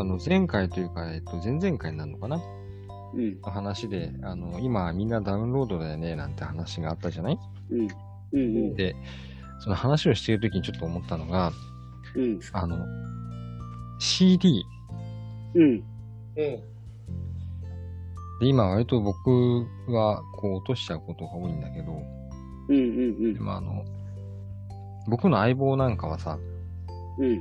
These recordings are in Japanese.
あの、前回というか、えっと、前々回になるのかな？うん。の話で、あの、今みんなダウンロードだよね、なんて話があったじゃない？うん。うん。で、その話をしているときにちょっと思ったのが、うん。あの、CD。うん。うん。で、今割と僕はこう落としちゃうことが多いんだけど、うん。うん。でもあの、僕の相棒なんかはさ、うん。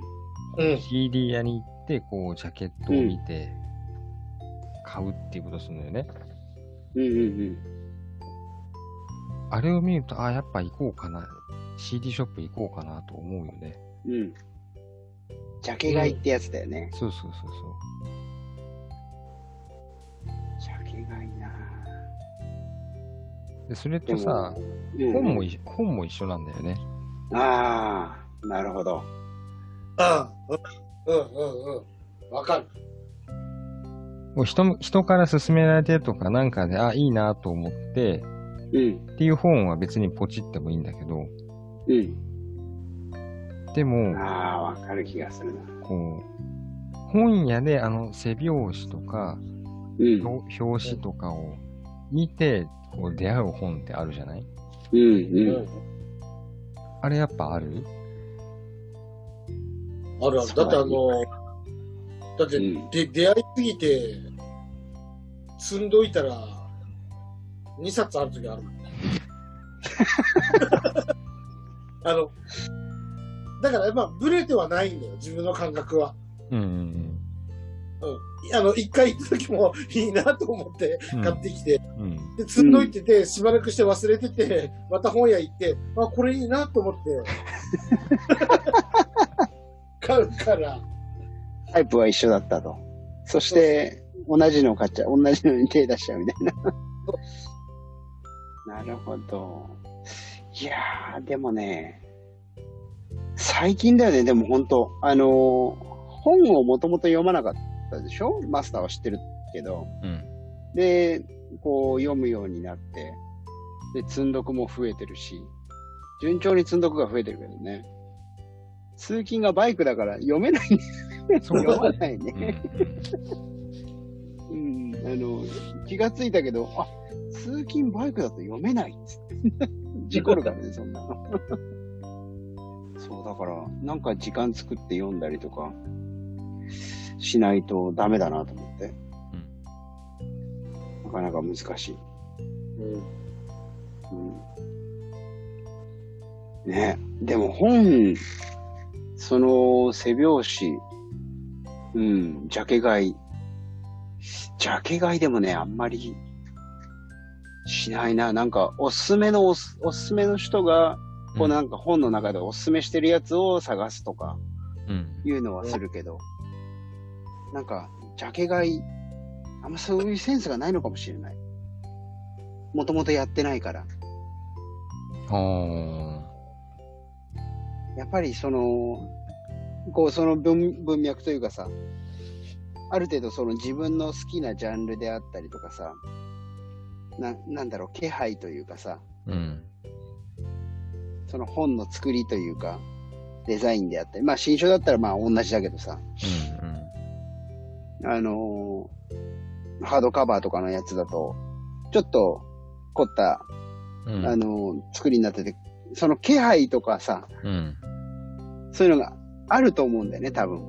うん。CD 屋に行って、こう、ジャケットを見て、買うっていうことするのよね。うん。うん。あれを見ると、あ、やっぱ行こうかな。CD ショップ行こうかなと思うよね。うん。ジャケ買いってやつだよね。そうそうそうそう。ジャケ買いなで、それでとさ、うん本もい、本も一緒なんだよね。ああ、なるほど。あうん。うん。うん。うん。わかる。もう人、人から勧められてとかなんかで、あ、いいなと思って、うん。っていう本は別にポチってもいいんだけど、うん。でも、ああ、わかる気がするな。こう、本屋であの背表紙とか、うん。表表紙とかを見て、こう出会う本ってあるじゃない？うん。ううん。あれやっぱある？あるある。だってあの、だって、うんで、出会いすぎて、積んどいたら、2冊あるときあるもんね。あの、だからやっぱブレてはないんだよ、自分の感覚は。うんうんうん。あの、一回行った時もいいなと思ってうん。買ってきて、うん。で、積んどいてて、しばらくして忘れてて、また本屋行って、あ、これいいなと思って、買うから、タイプは一緒だったと。そして、同じの買っちゃう。同じのに手出しちゃうみたいな。なるほど。いやー、でもね、最近だよね、でも本当あのー本をもともと読まなかったでしょ？マスターは知ってるけど。うん。で、こう読むようになって、で、積んどくも増えてるし、順調に積んどくが増えてるけどね。通勤がバイクだから読めない。読まないうんね。うん、あの、気がついたけど、あ、通勤バイクだと読めないっつって。事故るからね、そんなの。そう、だから、なんか時間作って読んだりとか、しないとダメだなと思って。なかなか難しい。うん。うん、ねでも本、その背表紙、うん、ジャケ買い。ジャケ買いでもね、あんまりしないな。なんか、おすすめのおす、おすすめの人が、こううんなんか本の中でおすすめしてるやつを探すとかうん。いうのはするけど、なんか、ジャケ買い、あんまそういうセンスがないのかもしれない。もともとやってないから。あやっぱりその、こうその文文脈というかさ、ある程度その自分の好きなジャンルであったりとかさ、な、なんだろう、気配というかさ、ーうん。その本の作りというか、デザインであったり、まあ新書だったらまあ同じだけどさ、うん。あのーハードカバーとかのやつだと、ちょっと凝った、うん。あのー作りになってて、その気配とかさ、うん。そういうのがあると思うんだよね、多分。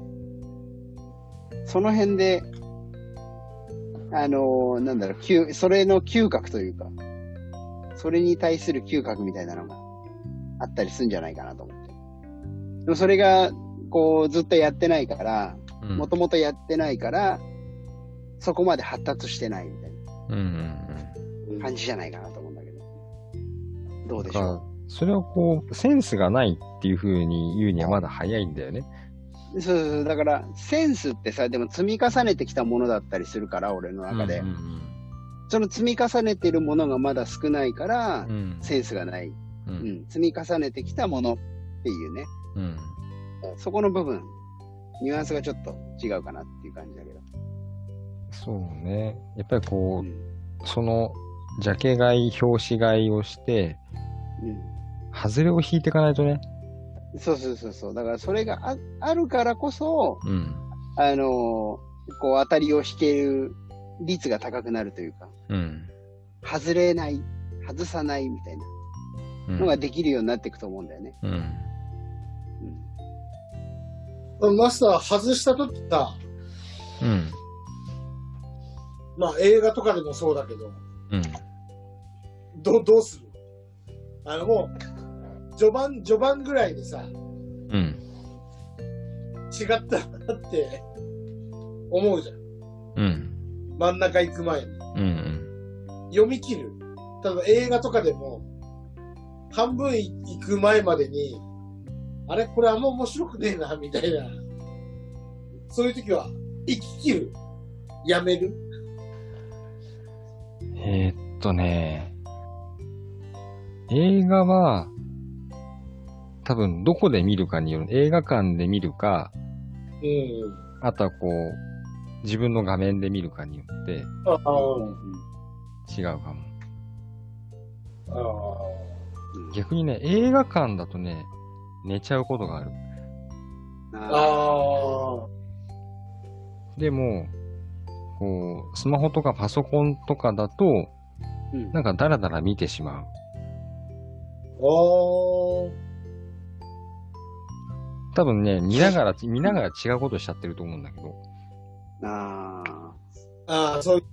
その辺で、あのーなんだろう、嗅それの嗅覚というか、それに対する嗅覚みたいなのがあったりするんじゃないかなと思って。でもそれが、こう、ずっとやってないから、うん。もともとやってないから、そこまで発達してないみたいな感じじゃないかなと思うんだけど。どううん。でしょだから、それはこう、センスがないっていう風に言うにはまだ早いんだよね。うそうそう、だから、センスってさ、でも積み重ねてきたものだったりするから、俺の中で。うんうんその積み重ねてるものがまだ少ないからう、ん。センスがない。う。うんん。積み重ねてきたものっていうね。うん。そこの部分、ニュアンスがちょっと違うかなっていう感じだけど。そうね。やっぱりこうん。う、その、ジャケ買い、表紙買いをして、外れを引いていかないとね。うん。そうそうそうそう。だからそれがああるからこそ、うん。あのーこう当たりを引ける率が高くなるというか、うん。外れない、外さないみたいなうんのができるようになっていくと思うんだよね。うん。マスター外した時さ、うん。まあ映画とかでもそうだけど、うん。どう、どうする？あのもう、序盤、序盤ぐらいでさ、うん。違ったなって思うじゃん。うん。真ん中行く前に。うん。読み切る。例えば映画とかでも、半分行く前までに、あれこれあんま面白くねえな、みたいな。そういう時は、生き切る。やめる。えーっとね、映画は、多分どこで見るかによる。映画館で見るか、うん。あとはこう、自分の画面で見るかによってああ、違うかも。ああ。逆にね、映画館だとね、寝ちゃうことがある。あああ。でも、こう、スマホとかパソコンとかだと、うんなんかダラダラ見てしまう。ああ。多分ね、見ながら、見ながら違うことしちゃってると思うんだけど。ああ。ああ、そういう。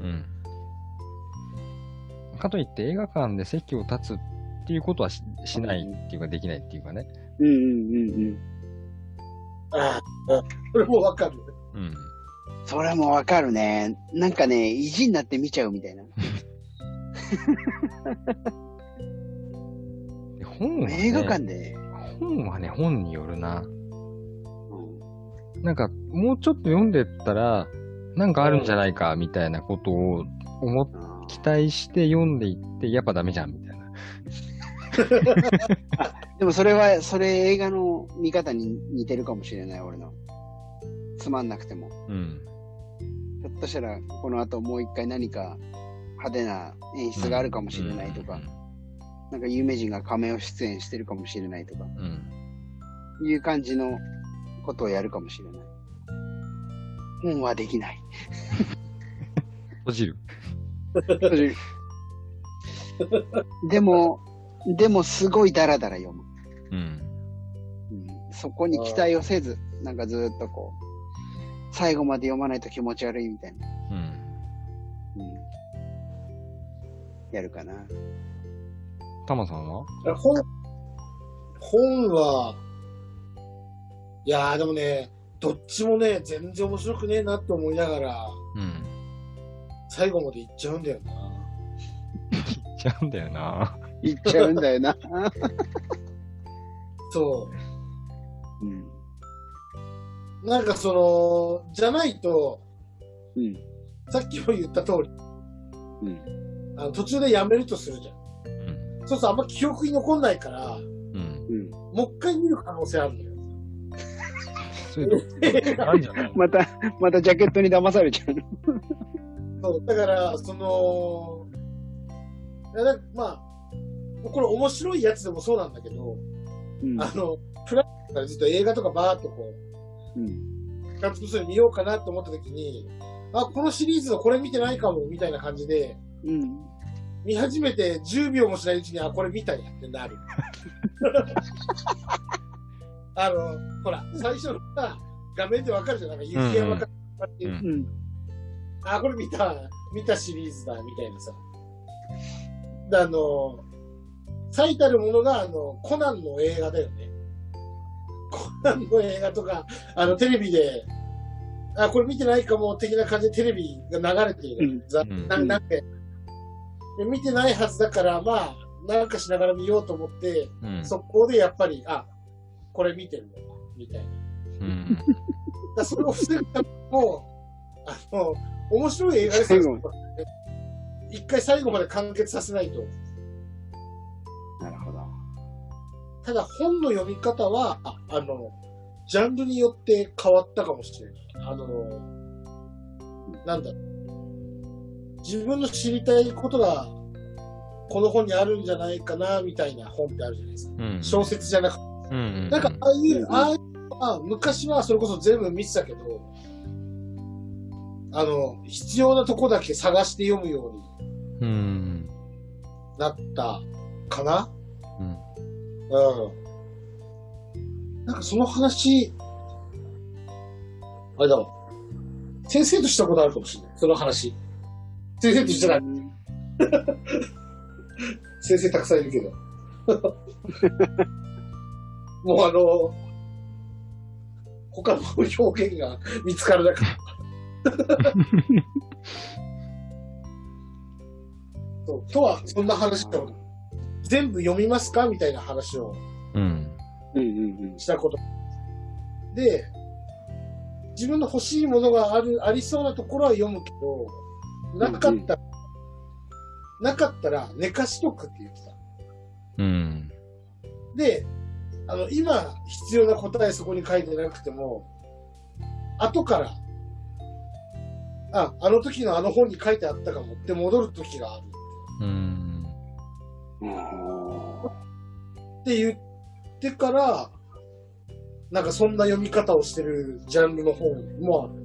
うん。かといって映画館で席を立つっていうことはししないっていうかできないっていうかね。うんうんうんうん。ああ、それもわかる。うん。それもわかるね。なんかね、意地になって見ちゃうみたいな。で 本は、ね、映画館で。本はね、本によるな。うんなんか、もうちょっと読んでったら、なんかあるんじゃないか、みたいなことを思っあ期待して読んでいって、やっぱダメじゃん、みたいな。ーでもそれは、それ映画の見方に似てるかもしれない、俺の。つまんなくても。うん。ひょっとしたら、この後もう一回何か派手な演出があるかもしれないとか、なんか有名人が仮面を出演してるかもしれないとか、うん。うん。いう感じのことをやるかもしれない。本はできない。閉じる。でも、でもすごいダラダラ読む。うん。うん、そこに期待をせず、なんかずーっとこう、最後まで読まないと気持ち悪いみたいな。うん。うん、やるかな。タマさんは？本、本は、いやーでもね、どっちもね、全然面白くねえなって思いながら、うん。最後まで行っちゃうんだよな。言っちゃうんだよな。言っちゃうんだよな。そう。うん。なんかその、じゃないと、うん。さっきも言った通り、うん。あの途中でやめるとするじゃん。うん。そうするとあんま記憶に残んないから、うん。うん。もう一回見る可能性あるのよ。また、またジャケットに騙されちゃうの。そう、だから、その、いやだまあ、これ面白いやつでもそうなんだけど、うん。あの、フラッからずっと映画とかバーっとこうん。う、監督する見ようかなと思った時に、あ、このシリーズのこれ見てないかも、みたいな感じで、うん。見始めて10秒もしないうちに、あ、これ見たんやってなる。あの、ほら、最初のさ、画面でわかるじゃん。なんか雪山かっていう、うんうん。あ、これ見た、見たシリーズだ、みたいなさ。であの、最たるものが、あの、コナンの映画だよね。コナンの映画とか、あの、テレビで、あ、これ見てないかも、的な感じでテレビが流れている。うんざうんでで見てないはずだから、まあ、なんかしながら見ようと思って、うん。速攻でやっぱり、あ、これ見てるのか、みたいな。うん。だそれを防ぐためにも、あの、面白い映画ですよ最後。一回最後まで完結させないと。なるほど。ただ本の読み方は、ああの、ジャンルによって変わったかもしれない。あの、なんだろう自分の知りたいことが、この本にあるんじゃないかな、みたいな本ってあるじゃないですか。うん。小説じゃなくて。うん。なんか、ああいうう、んああいう、まあ、昔はそれこそ全部見てたけど、あの、必要なとこだけ探して読むようにうん。なったかなうん。うん。なんかその話、あれだわ。先生としたことあるかもしれない。その話。先生としてない。先生たくさんいるけど。もうあの、他の表現が見つからなかった。そうとは、そんな話を、全部読みますか？みたいな話をうん。うんうんしたこと。で、自分の欲しいものがある、ありそうなところは読むけど、なかったら、なかったら寝かしとくって言ってた。うん。で、あの、今必要な答えそこに書いてなくても、後から、あ、あの時のあの本に書いてあったかもって戻る時があるうん。うん。って言ってから、なんかそんな読み方をしてるジャンルの本もある。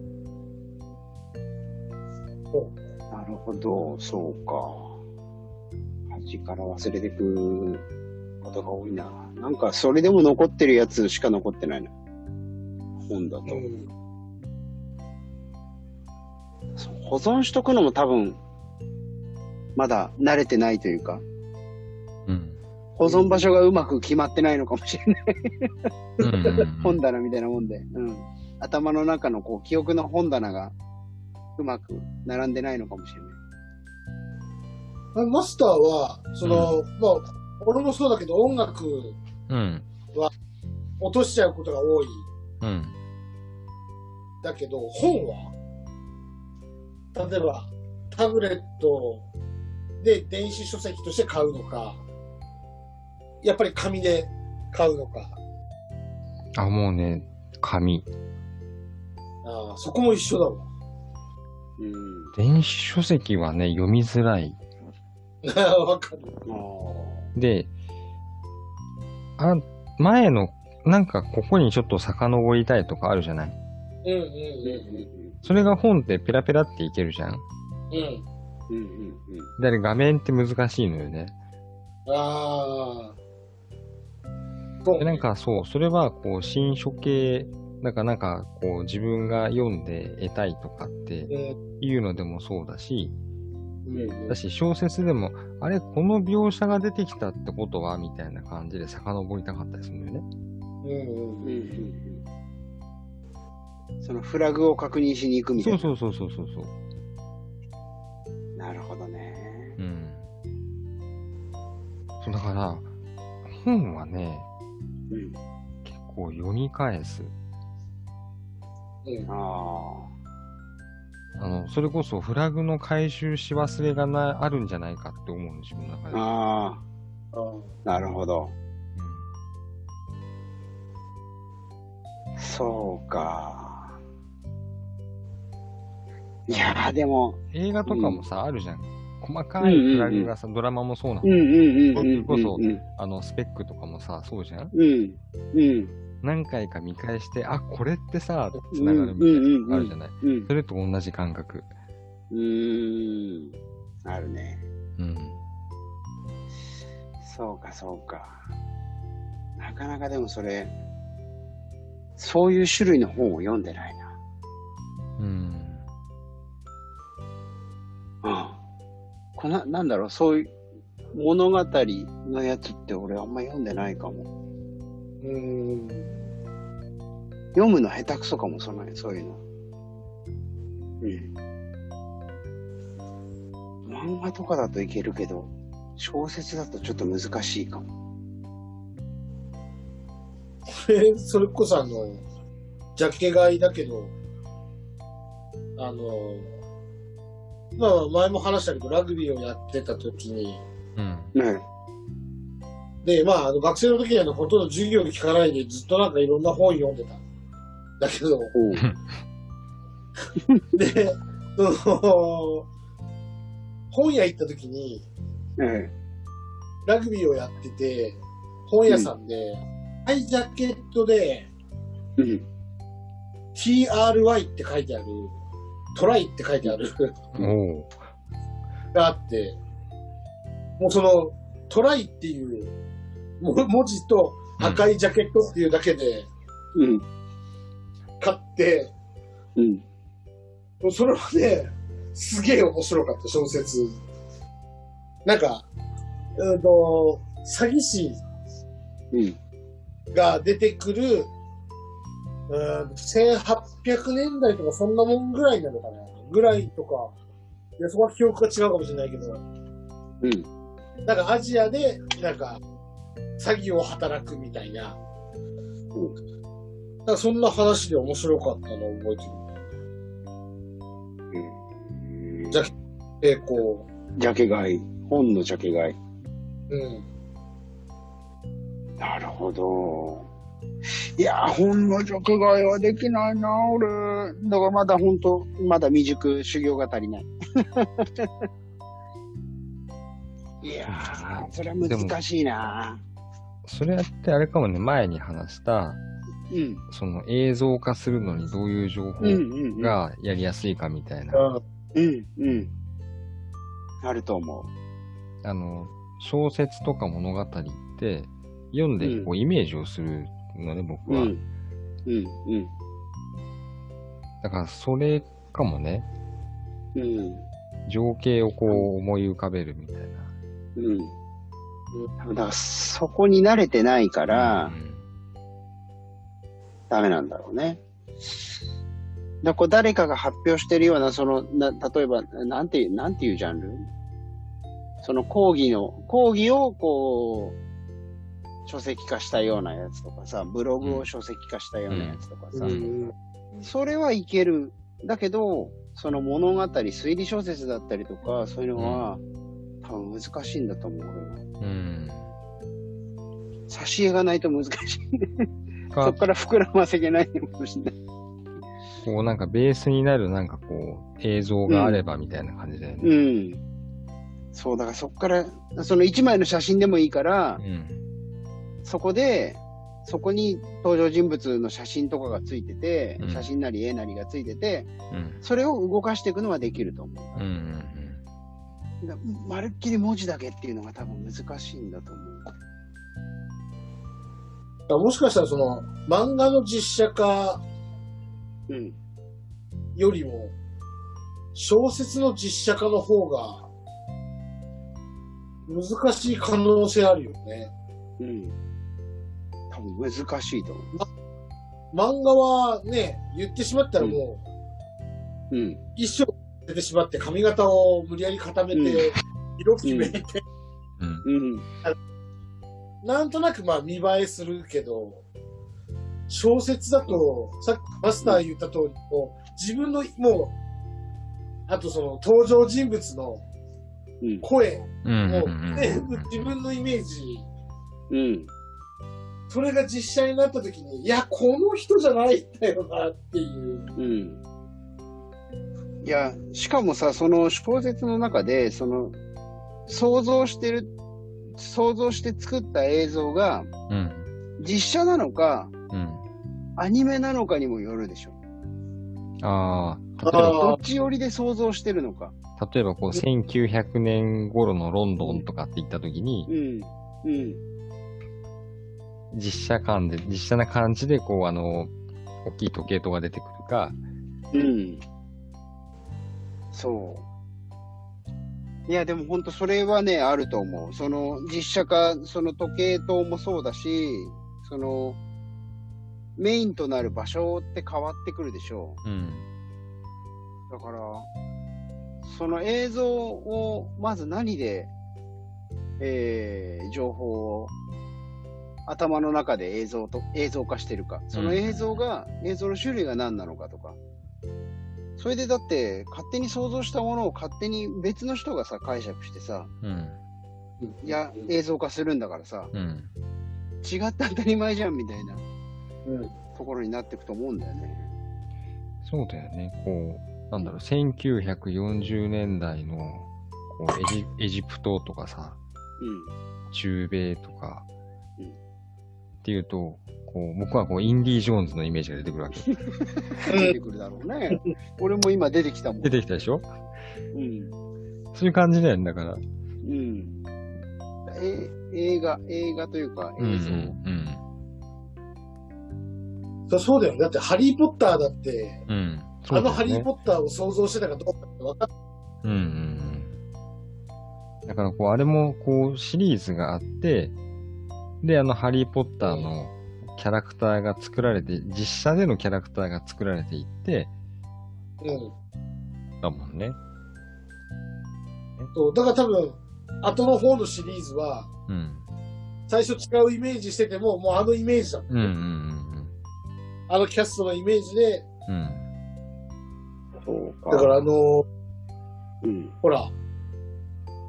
ほど、そうか。端から忘れてくことが多いな。なんか、それでも残ってるやつしか残ってないな。本だと。うん保存しとくのも多分、まだ慣れてないというか、うん。保存場所がうまく決まってないのかもしれない。うん。本棚みたいなもんで。うん。頭の中のこう、記憶の本棚がうまく並んでないのかもしれない。マスターは、その、まあ、俺もそうだけど音楽うん。落としちゃうことが多い。うん。だけど、本は例えば、タブレットで電子書籍として買うのか、やっぱり紙で買うのか。あ、もうね、紙。ああそこも一緒だわ。うん。電子書籍はね、読みづらい。わかる。あで、あ、前の、なんかここにちょっと遡りたいとかあるじゃない？うんうんーうんそれが本ってペラペラっていけるじゃんうん。うん。うんうんうんで、あれ画面って難しいのよね。ああ。そうで、なんかそう、それはこう、新書系、なんかなんかこう、自分が読んで得たいとかってうんいうのでもそうだし、うんだし小説でも、あれ、この描写が出てきたってことはみたいな感じで遡りたかったりするんだよね。うんうんうんうんそのフラグを確認しに行くみたいな。そうそうそうそうそうそう。なるほどね。うん。そう、だから、本はね、うん。結構読み返す。うんああの、それこそフラグの回収し忘れがな、あるんじゃないかって思うんですよ、自分の中あ。で。あああ。なるほど。そうか。いやー、でも、うん映画とかもさ、あるじゃん。細かいフラグがさ、ドラマもそうなの。うんうんうんうんうんうん。こそあの、スペックとかもさ、そうじゃんうん。うん。何回か見返して、あ、これってさ、うん繋がるみたいなのがあるじゃない？うん。それと同じ感覚。うーん。あるね。うん。そうか、そうか。なかなかでもそれ、そういう種類の本を読んでないな。うん。うん。こな、なんだろう、そういう物語のやつって俺あんま読んでないかも。うん。読むの下手くそかも、その、そういうの。うん。漫画とかだといけるけど、小説だとちょっと難しいかも。これ、それこそあの、ジャケ買いだけど、あの、まあ前も話したけど、ラグビーをやってた時に、うん。ねで、まああの学生の時にはほとんど授業聞かないでずっとなんかいろんな本読んでた。だけど、で、その、本屋行った時に、えラグビーをやってて、本屋さんで、ハイジャケットで、うん。TRY って書いてある、トライって書いてある。があって、もうそのトライっていうも文字と赤いジャケットっていうだけでうん。買って、うん。もうそれはね、すげえ面白かった、小説。なんか、うんと、詐欺師うん。が出てくる、うん、1800年代とかそんなもんぐらいなのかな？ぐらいとか、いや、そこは記憶が違うかもしれないけど、うん。なんかアジアで、なんか、詐欺を働くみたいな。なんかそんな話で面白かったのを覚えてる。うん。じゃえー、こジャケ買い。本のジャケ買い。う、うん。なるほど。いやー、本のジャケ買いはできないな、俺。だからまだ本当まだ未熟、修行が足りない。いやー、それは難しいな。それやってあれかもね、前に話した、うん。その映像化するのにどういう情報うんうんうん。がやりやすいかみたいな。うんうん。あると思あの、小説とか物語って、読んでうんこうイメージをするのね、僕う。うは。ん。うんうん。だからそれかもね、うん。情景をこう思い浮かべるみたいな。うん。だからそこに慣れてないからう、んダメなんだろうね。だこう誰かが発表してるような、その、な例えば、なんていう、なんていうジャンル？その講義の、講義をこう、書籍化したようなやつとかさ、ブログを書籍化したようなやつとかさ、うん。それはいける。だけど、その物語、推理小説だったりとか、そういうのは、多分難しいんだと思う。俺はうん。挿絵がないと難しい。そかっ、から膨らませけないかもしれない。こうなんかベースになるなんかこう映像があればみたいな感じだよね。うん。そう、だからそっから、その一枚の写真でもいいからう、ん。そこで、そこに登場人物の写真とかがついてて、うん写真なり絵なりがついてて、うん。それを動かしていくのはできると思う。うん。まるっきり文字だけっていうのが多分難しいんだと思う。もしかしたらその、漫画の実写化うん。よりも、小説の実写化の方が、難しい可能性あるよね。うん。多分難しいと思漫画はね、言ってしまったらもう、う。うん。一生出てしまって髪型を無理やり固めて、うん色決めて、うん。うん。なんとなくまあ見栄えするけど、小説だと、さっきマスター言った通り、もう自分の、もう、あとその登場人物のうん。声うん。もう部自分のイメージ、うん。それが実写になった時に、いや、この人じゃないんだよなっていう。うん。いや、しかもさ、その小説の中で、その、想像してる、想像して作った映像が、うん。実写なのか、うん。アニメなのかにもよるでしょ。ああ、例えあば、どっち寄りで想像してるのか。例えばこう、1900年頃のロンドンとかって言った時にう、ん。うん。実写感で、実写な感じで、こう、あの、大きい時計塔が出てくるか、うん。そう。いや、でも本当それはね、あると思う。その実写化、その時計塔もそうだし、そのメインとなる場所って変わってくるでしょうん。う。だから、その映像をまず何で、えー、情報を頭の中で映像と、映像化してるか。その映像が、映像の種類が何なのかとか。それでだって、勝手に想像したものを勝手に別の人がさ、解釈してさ、うん。いや、映像化するんだからさ、うん。違って当たり前じゃんみたいなうん。ところになっていくと思うんだよね。そうだよね。こう、なんだろう、1940年代の、こうエジ、エジプトとかさ、中米とか、うんっていうと、ここう、僕はこう、インディ・ージョーンズのイメージが出てくるわけ。出てくるだろうね。俺も今出てきたもん。出てきたでしょ？うん。そういう感じだよね、だから。うん。え、映画、映画というかうん、う映像。ん、そうだよね。だって、ハリー・ポッターだって、うん。うん。あのハリー・ッポッターを想像してたかどうかって分かっうん、うん、うん。だから、こう、あれも、こう、シリーズがあって、で、あの、ハリー・ポッターのキャラクターが作られて、実写でのキャラクターが作られていって、うん。だもんね。そう、だから多分、後の方のシリーズは、うん。最初違うイメージしてても、もうあのイメージだもん。うん、うん、あのキャストのイメージで、うん。うん。そうか。だからあの、うん。ほら、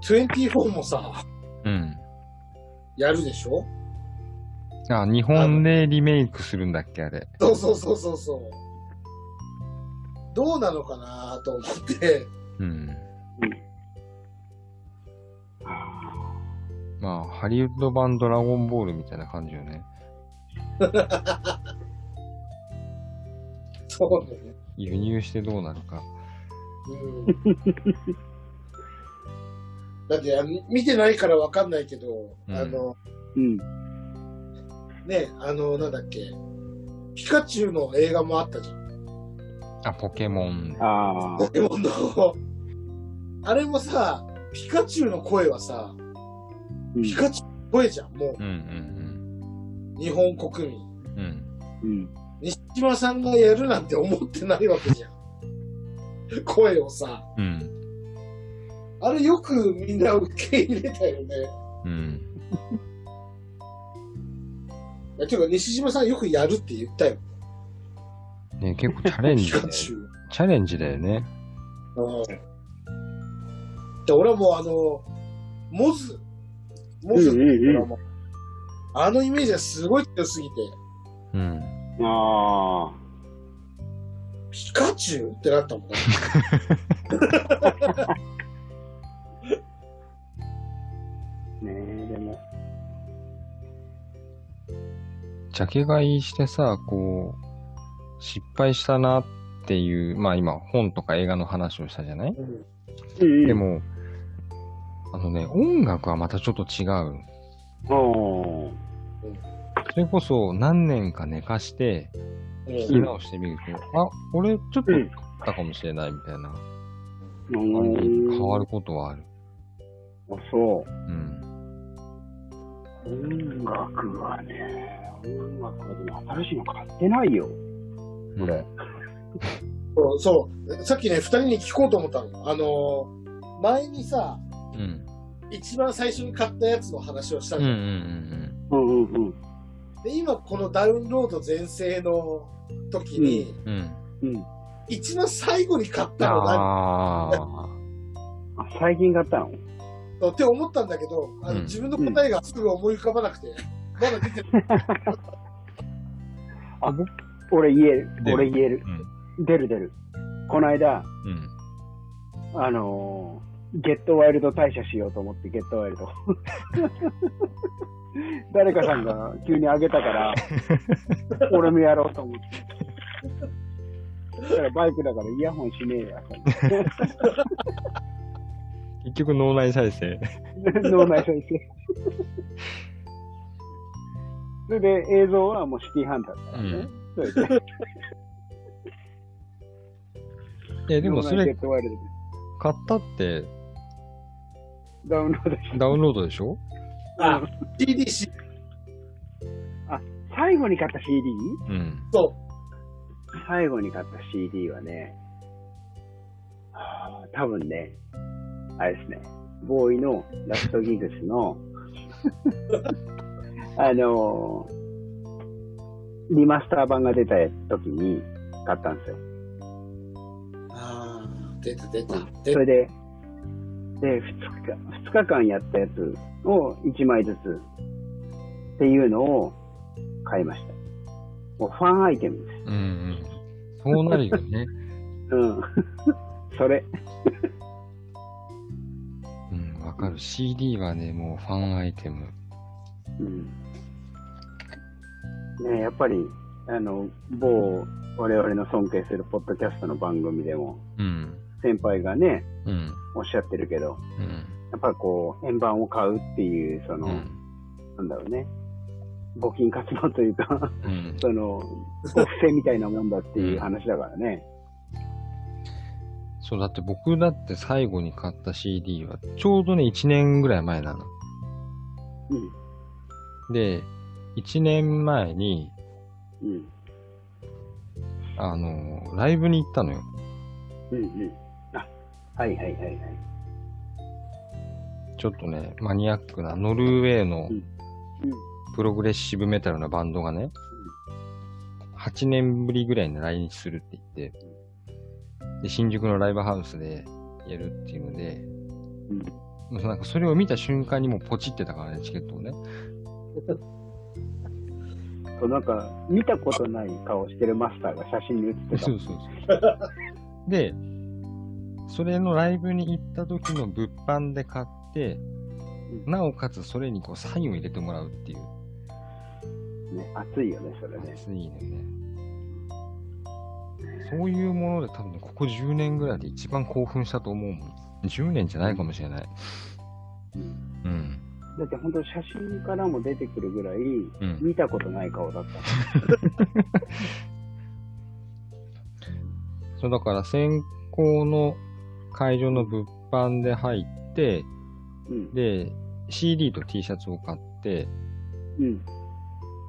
24もさ、うん。やるでしょ？あ、日本でリメイクするんだっけ、あれ。そうそうそうそうそう。どうなのかなと思って、うん。まあ、ハリウッド版ドラゴンボールみたいな感じよね。そうだね。輸入してどうなるか。うん。だって見てないからわかんないけど、うんあの、うん。ね、あの、なんだっけ、ピカチュウの映画もあったじゃん。あ、ポケモン。ああポ。ケモンの。あれもさ、ピカチュウの声はさ、うんピカチュウの声じゃん、もうんうんう、日本国民。うん。うん。うん。西島さんがやるなんて思ってないわけじゃん。声をさ。うん。あれよくみんな受け入れたよね。うん。いやていうか、西島さんよくやるって言ったよ。ね結構チャレンピジだよ。カチャレンジだよね。うん。で、俺はもうあの、モズ。モズっていうドラマ。あのイメージがすごい強すぎて、うん。ああ。ピカチュウってなったもんね。ね ジャケ買いしてさ、こう、失敗したなっていう、まあ今本とか映画の話をしたじゃない？うんうんで、も、あのね、音楽はまたちょっと違う。それこそ何年か寝かして、聞き直してみると、あ、俺ちょっとうんったかもしれないみたいなう感じに変わん。ることはある。あ、そうん。う。音楽はね、音楽はでも新しいの買ってないよ。これ。そうそう。さっきね、二人に聞こうと思ったの。あのー、前にさ、うん。一番最初に買ったやつの話をしたうんうんじゃん。うんうんうんうん。で、今このダウンロード全盛の時に、うん。うん。うん。一番最後に買ったの何？ああ。あ、最近買ったの？って思ったんだけど、あのうん自分の答えがすぐ思い浮かばなくて、まだ出てる。あ、俺言える俺言える。うん。出る出る。この間、うん。あのー、ゲットワイルド退社しようと思って、ゲットワイルド。誰かさんが急にあげたから、俺もやろうと思って。そしたらバイクだからイヤホンしねえや。結局脳内再生。脳内再生。それで映像はもうシティハンターだからね。うんそれでえ、でもそれ買ったってダウンロード。ダウンロードでしょ？あ、TDC。最後に買った CD? うん。そ最後に買った CD はね、はあ多分ね、あれですね、ボーイのラストギグスの、あのーリマスター版が出た時に買ったんですよ。う。ああ、出た出た。出たそれで、で、2日、二日間やったやつを1枚ずつっていうのを買いました。もうファンアイテムです。うんうん。そうなるよね。うん。それ。かる。CD はね、もうファンアイテム。うん。ね、やっぱり、あの、某、我々の尊敬するポッドキャストの番組でも、うん。先輩がね、うん。おっしゃってるけど、うん。やっぱりこう、円盤を買うっていう、その、うん。なんだろうね、募金活動というか、うん。その、お布施みたいなもんだっていう話だからね。そう、だって僕だって最後に買った CD は、ちょうどね、1年ぐらい前なの。うん。で、1年前に、うん。あの、ライブに行ったのよ。うんうん。あ、はいはいはいはい。ちょっとね、マニアックな、ノルウェーのうんプログレッシブメタルなバンドがね、8年ぶりぐらいに来日するって言って、で、新宿のライブハウスでやるっていうので、うん。なんかそれを見た瞬間にもうポチってたからね、チケットをね。そう、なんか、見たことない顔してるマスターが写真に写ってたそ。うそうそう。で、それのライブに行った時の物販で買って、うんなおかつそれにこうサインを入れてもらうっていう。ね、熱いよね、それね。熱いのね。そういうもので多分ねここ10年ぐらいで一番興奮したと思うもん。10年じゃないかもしれない。うんうん。だって本当写真からも出てくるぐらい、うん。見たことない顔だった。そうだから先行の会場の物販で入って、うん。で、CD と T シャツを買って、うん。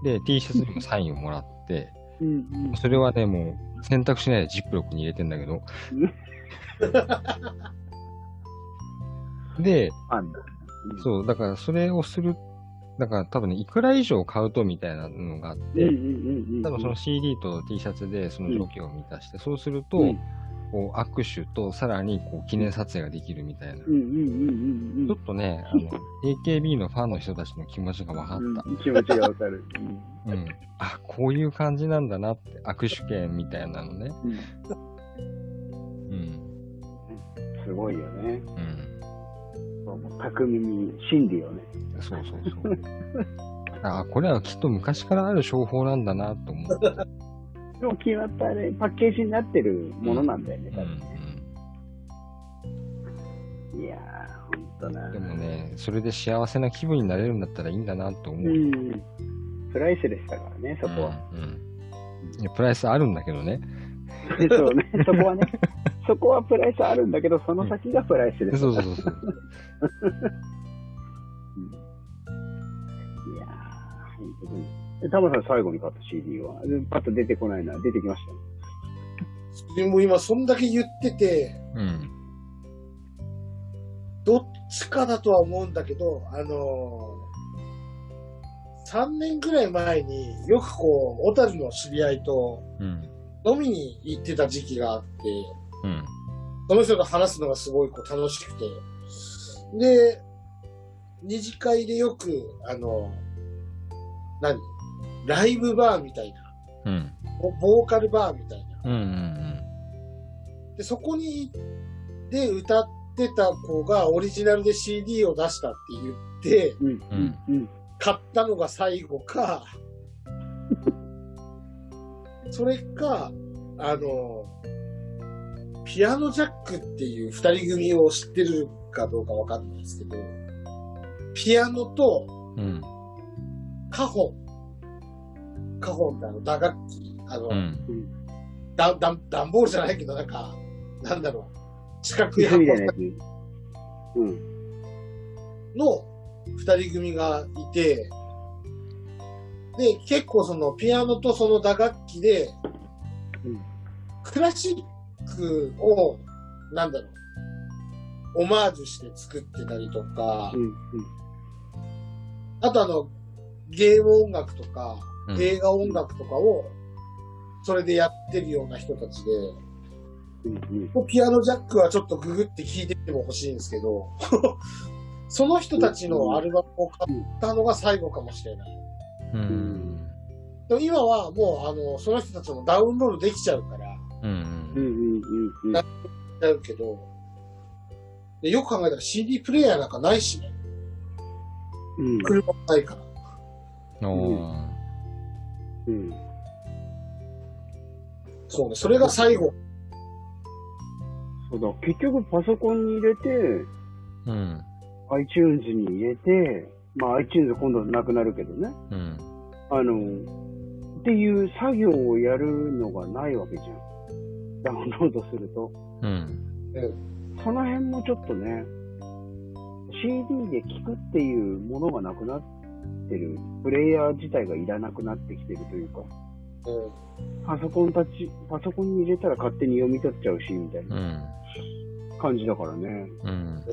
で、T シャツにもサインをもらって、うん。それはね、もう選択しないでジップロックに入れてんだけど。で。そう、だからそれをする、だから多分ね、いくら以上買うとみたいなのがあって。多分その CD と T シャツでその条件を満たして、そうすると、うんこう握手とさらにこう記念撮影ができるみたいな。ちょっとね、あの、AKB のファンの人たちの気持ちが分かっうん。た。うん気持ちがわかる。うん。あ、こういう感じなんだなって、握手券みたいなのね。うん。うん。すごいよね。うん。そう巧みに真理をね。そうそうそう。あ、これはきっと昔からある商法なんだなと思う。でも決まったね、パッケージになってるものなんだよね、うん多分ね。いやー、ほんとな。うん。でもね、それで幸せな気分になれるんだったらいいんだなと思う。うん。プライスレスだからね、そこは。うん。うんいやプライスあるんだけどね。そうね、そこはね。そこはプライスあるんだけど、その先がプライスレス。そうそうそうそう。当に。えタマさん最後に買った CD はパッと出てこないな。出てきましでも今そんだけ言ってて、うん。どっちかだとは思うんだけど、あのー、3年ぐらい前によくこう、小樽の知り合いとうん。飲みに行ってた時期があって、うん。その人と話すのがすごいこう楽しくて。で、二次会でよく、あの、何？ライブバーみたいな、うん。ボボーカルバーみたいな。うん。うん。で、そこに、で歌ってた子がオリジナルで CD を出したって言って、た。うん。うん。うん。買ったのが最後か、それか、あの、ピアノジャックっていう二人組を知ってるかどうかわかんないですけど、ピアノとうん。カホン。カホンってあの打楽器、あの、うん。だ、だ、段ボールじゃないけどなんか、なんだろう、四角い箱みたいなやつ。うん。の二人組がいて、で、結構そのピアノとその打楽器で、うんクラシックを、なんだろう、オマージュして作ってたりとか、うん。あとあの、ゲーム音楽とか、うん映画音楽とかを、それでやってるような人たちで、うん。うん。ピアノジャックはちょっとググって聞いてみても欲しいんですけど、その人たちのアルバムを買ったのが最後かもしれない。うん。でも今はもう、あの、その人たちもダウンロードできちゃうから、うん。うん。うん。うん。やるけど、でよく考えたら CD プレイヤーなんかないしね。うん。車もないから。おー。うん。そうね、それが最後。そうだ、結局パソコンに入れて、うん。iTunes に入れて、まあ iTunes 今度なくなるけどね。うん。あの、っていう作業をやるのがないわけじゃん。ダウンロードすると。うん。その辺もちょっとね、CD で聴くっていうものがなくなってる、プレイヤー自体がいらなくなってきてるというか、うん。パソコンたち、パソコンに入れたら勝手に読み取っちゃうし、みたいうなん感じだからね。うん。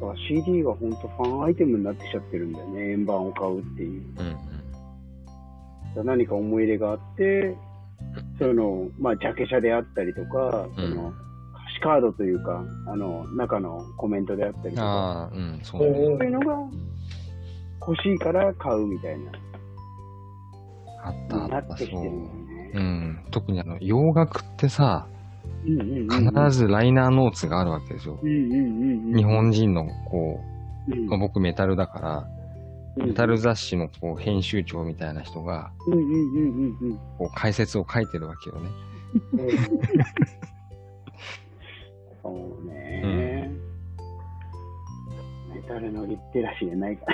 だから CD が本当ファンアイテムになってきちゃってるんだよね、円盤を買うっていう。うん。何か思い入れがあって、そういうのを、まあ、ジャケ写であったりとか、その、歌詞カードというか、あの、中のコメントであったりとか。うんそういうのが欲しいから買うみたいな、あったなあった、そう。ね。うん。特にあの、洋楽ってさ、うんうんうん。必ずライナーノーツがあるわけですよ。うんうんうんうん。日本人の、こうまあ、僕メタルだから、うんメタル雑誌のこう編集長みたいな人が、うんうんうんうんうん。こう解説を書いてるわけよね。メタルのリテラシーがないか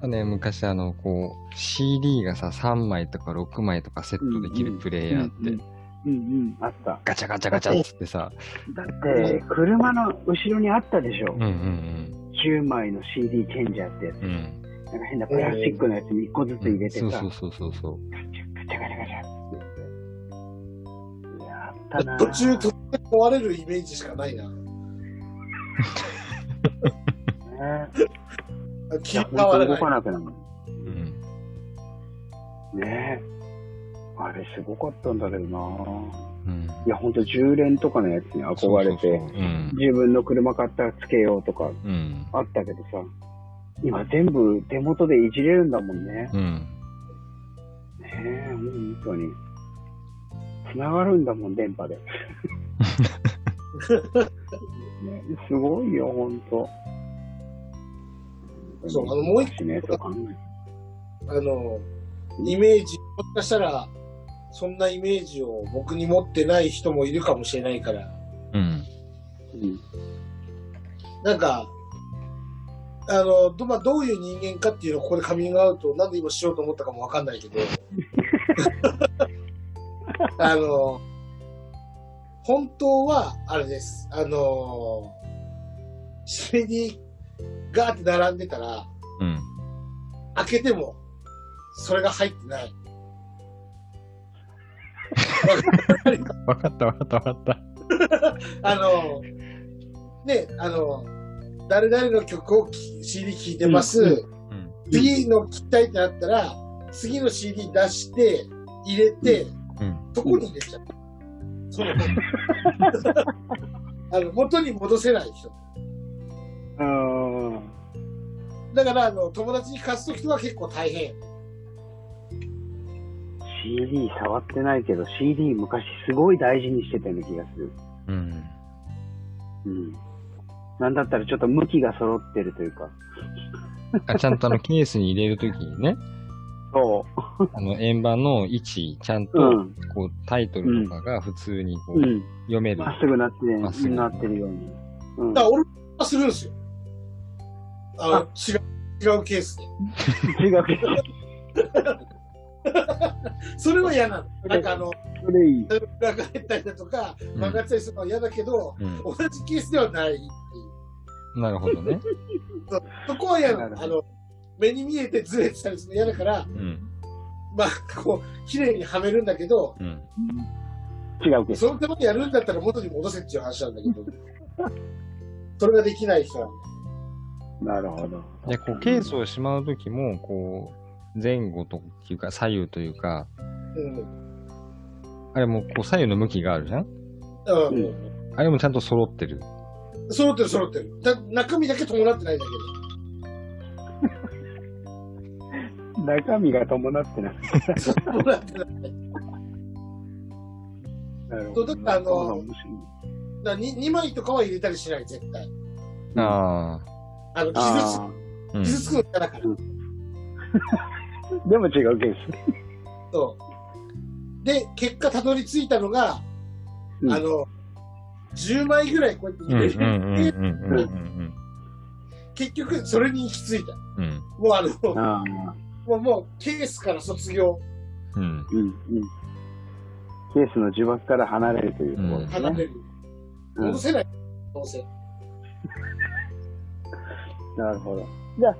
ら。ね、昔あの、こう、CD がさ、3枚とか6枚とかセットできるプレイヤーって、うんうん、あった。ガチャガチャガチャっつってさ、だって、車の後ろにあったでしょ。うんうん9枚の CD チェンジャーってやつ。うん。うん。なんか変なプラスチックのやつに1個ずつ入れてさ、そうそうそうそうそう。ガチャガチャガチャガチャったな途中、途中で壊れるイメージしかないな。ね切り替本当動わらない。かなくなる。うん。ねえ。あれすごかったんだけどなうん。いや、ほんと10連とかのやつに憧れて。自分の車買ったらつけようとかうん。あったけどさ、今全部手元でいじれるんだもんね。うん。ねえ、本当に。繋がるんだもん、電波で。ね、すごいよ、ほんと。そうあのもう一個ね、あの、イメージ、もしかしたら、そんなイメージを僕に持ってない人もいるかもしれないから、うん。うん。なんか、あの、ど、まあ、どういう人間かっていうのをここでカミングアウト、なんで今しようと思ったかもわかんないけど、あの、本当は、あれです。あの、CD ガーって並んでたら、うん。開けても、それが入ってない。わかったわかったわかった。あの、ね、あの、誰々の曲をき CD 聴いてます。うんうん。次の聴きたいってなったら、次の CD 出して、入れて、うん。そこに入れちゃう。その、あの、元に戻せない人。あーだから、あの、友達に貸すときは結構大変。CD 触ってないけど、CD 昔すごい大事にしてたような気がする。うん。うん。なんだったらちょっと向きが揃ってるというか。あちゃんとあのケースに入れるときにね、そあの円盤の位置、ちゃんう。と、うん。こう、タイトルとかが普通にこう、うん。読める。まっすぐなって、まっすぐなってるように。うん。だから俺はするんですよ。あの、あ違う、違うケースで。違うけど、それは嫌なの。なんかあの。裏返ったりだとか、うん曲がったりするのは嫌だけど、うん。同じケースではないっていう。なるほどね。そこは嫌なの。あの、目に見えてずれてたりするの嫌だから、うん。まあ、こう、綺麗にはめるんだけど、うん。違うけど。そのためにやるんだったら元に戻せっていう話なんだけど、それができない人は、なるほど。で、こう、ケースをしまうときも、こう、前後というか、左右というか、うん。あれも、こう、左右の向きがあるじゃん？うん。うあれもちゃんと揃ってる。揃ってる揃ってる。だ中身だけ伴ってないだ中身が伴ってない。伴ってない。なるそうだからあのだ面白いだ 2, 2枚とかは入れたりしない、絶対。ああ。あの、傷つあうん。傷つくの嫌だから。でも違うケース。そう。で、結果たどり着いたのが、うんあの、10枚ぐらいこうやってうんうん入れる。うんうんうんうん結局、それに行き着いた。うん。もうあの、ああ。もう、もう、ケースから卒業、うん。うんうん。ケースの呪縛から離れるというところですね。離れる。うん戻せない。どうせ。なるほど。じゃあ、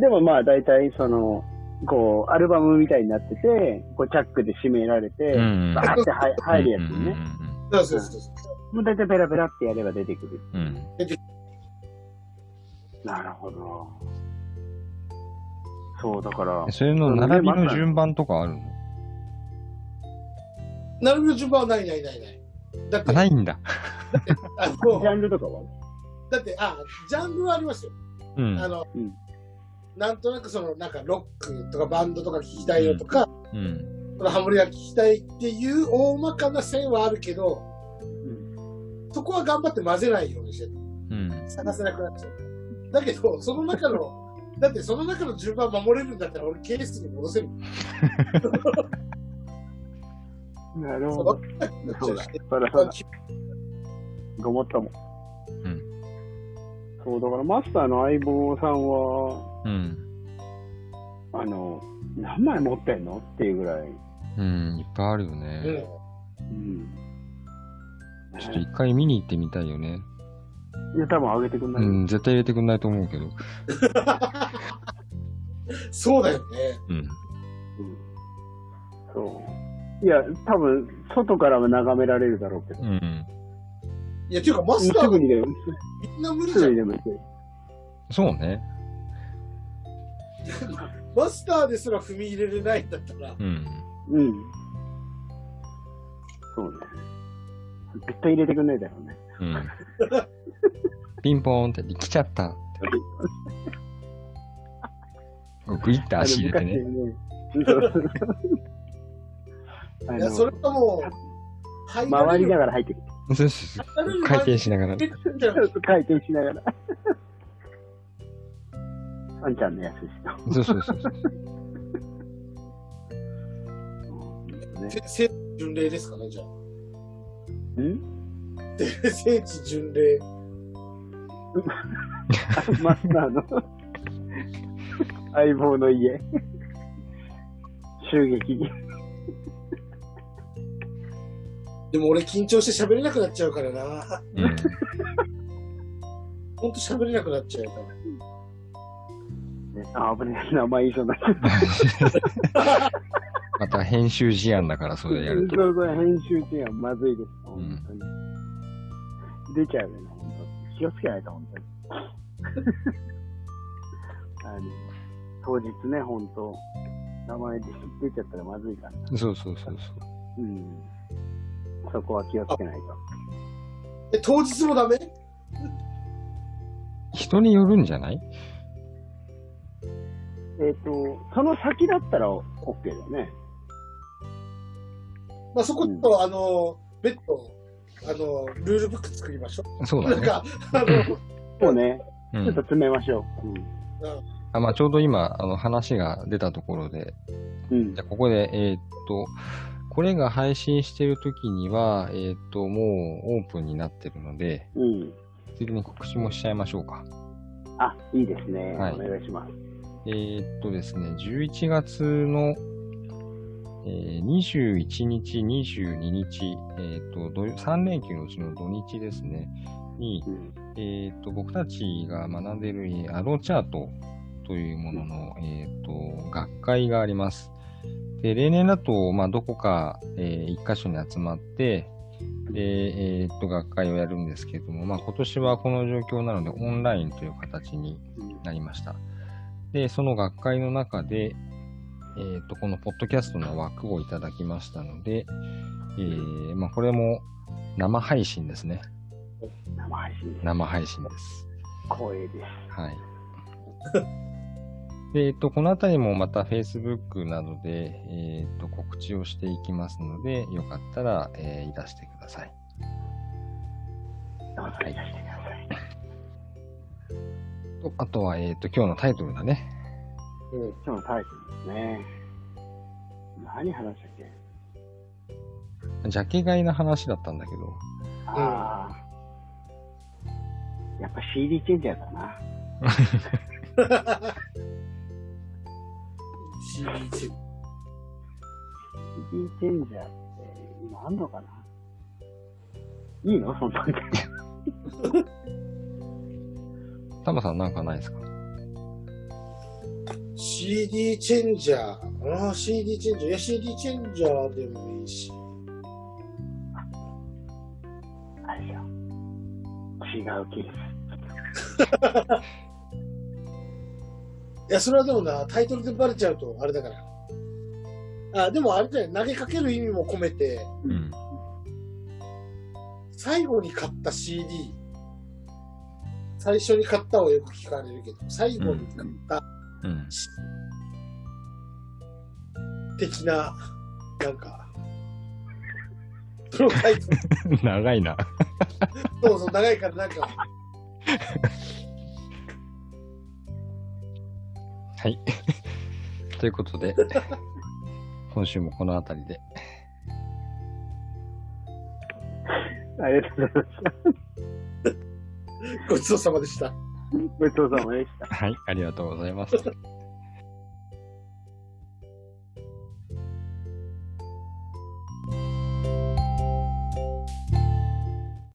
でもまあ大体その、こう、アルバムみたいになってて、こう、チャックで閉められて、うんバーって入入るやつにね。そうそうそうそう。もう大体ペラペラってやれば出てくる。うんうん。なるほど。そう、だから、それの並びの順番とかあるの？なるべく順番はないないないない。だって、あ、ないんだ。あジの、ャンルとかは？だって、あ、ジャンルはありますよ。うん。あの、うんなんとなくその、なんかロックとかバンドとか聞きたいよとか、うん。そのハモリが聞きたいっていう大まかな線はあるけど、そこは頑張って混ぜないようにしてうん。探せなくなっちゃう。だけど、その中の、だってその中の順番守れるんだったら俺ケースに戻せる。なるほど。そうだ。そらそうだ。ごもっとも。うん。そう、だからマスターの相棒さんは、うん。あの、何枚持ってんのっていうぐらい。うん。いっぱいあるようね。ん。うん。ちょっと一回見に行ってみたいよね。いや、多分上げてくんない？うん。絶対入れてくんないと思うけど。そうだよね。うん。そう。いや、多分、外からは眺められるだろうけど。うん。いや、っていうかマスターすぐにでも、んな無理じゃんすぐに。で。そうね。マスターですら踏み入れれないんだったら、うん。うん。そうね。絶対入れてくんないだろうね。うん。ピンポーンって来ちゃったって。グイッと足入れてね。いや、のそれかも回りなががら入ってくる。そうそうそう。回転しながら。ら。回転しながら。あんちゃんのやつですよ。そうそうそうそう。巡礼ですかね、じゃあ。ん？で聖地巡礼。マスターの相棒の家。襲撃に。でも俺緊張して喋れなくなっちゃうからな。うん。ほんと喋れなくなっちゃうから。ねあ、危ねえ。名前一緒になっちゃった。また編集事案だからそれやると。そうそう、編集中やん。まずいです。ん本当に。出ちゃうよね、本当気をつけないと、本当に。あの、当日ね、本当名前で出ちゃったらまずいから。そうそうそうそう。うん。そこは気をつけないと。え、当日もダメ？人によるんじゃない？えっ、と、その先だったら OK だよね。まあ、そこと、あの、別途、あの、ルールブック作りましょう。そうだね。なんか、あの、そうね。うんちょっと。詰めましょあまあ、ちょうど今、あの話が出たところで、う。うん。じゃあここで、えーっと、これが配信してる時には、えーっと、もうオープンになってるので、うん。ついでに告知もしちゃいましょうか。あ、いいですね。はいお願いします。えーっとですね、11月の、えー21日、22日、えーっと、土3連休のうちの土日ですね、に、うん。えーっと、僕たちが学んでいるえーアロチャートというものの、えーっと、学会があります。で、例年だと、まあ、どこか、えー一箇所に集まって、で、えーっと、学会をやるんですけれども、まあ、今年はこの状況なので、オンラインという形にうんなりました。で、その学会の中で、えーっと、このポッドキャストの枠をいただきましたので、えーまあ、これも生配信ですね。生配信です。生配信です。光栄です。はい。で、えっと、このあたりもまた Facebook などで、えっと、告知をしていきますので、よかったら、えーいらしてください。どうぞいらしてください。とあとは、えっと、今日のタイトルだね。うん。今日のタイトルですね。何話したっけジャケ買いの話だったん。だけど。ああ。やっぱ CD チェンジャーだな。CD チェン CD チェンジャーって今あん。のかないいのそん。なん。で。タマさん。なん。かないですか CD チェンジャー。ああ、CD チェンジャー。いや、CD チェンジャーでもいいし。あれよ。違うケー いや、それはでもな、タイトルでバレちゃうとあれだから。あ、でもあれだよ、投げかける意味も込めて、うん。最後に買った CD、最初に買ったをよく聞かれるけど、最後に買ったうん。的な、なんか、そのタイトル、長いな。そうそう、長いからなんか、はい。ということで、今週もこの辺りで。ス。ありがとうございました。ごちそうさまでした。ごちそうさまでした。はい、ありがとうございます。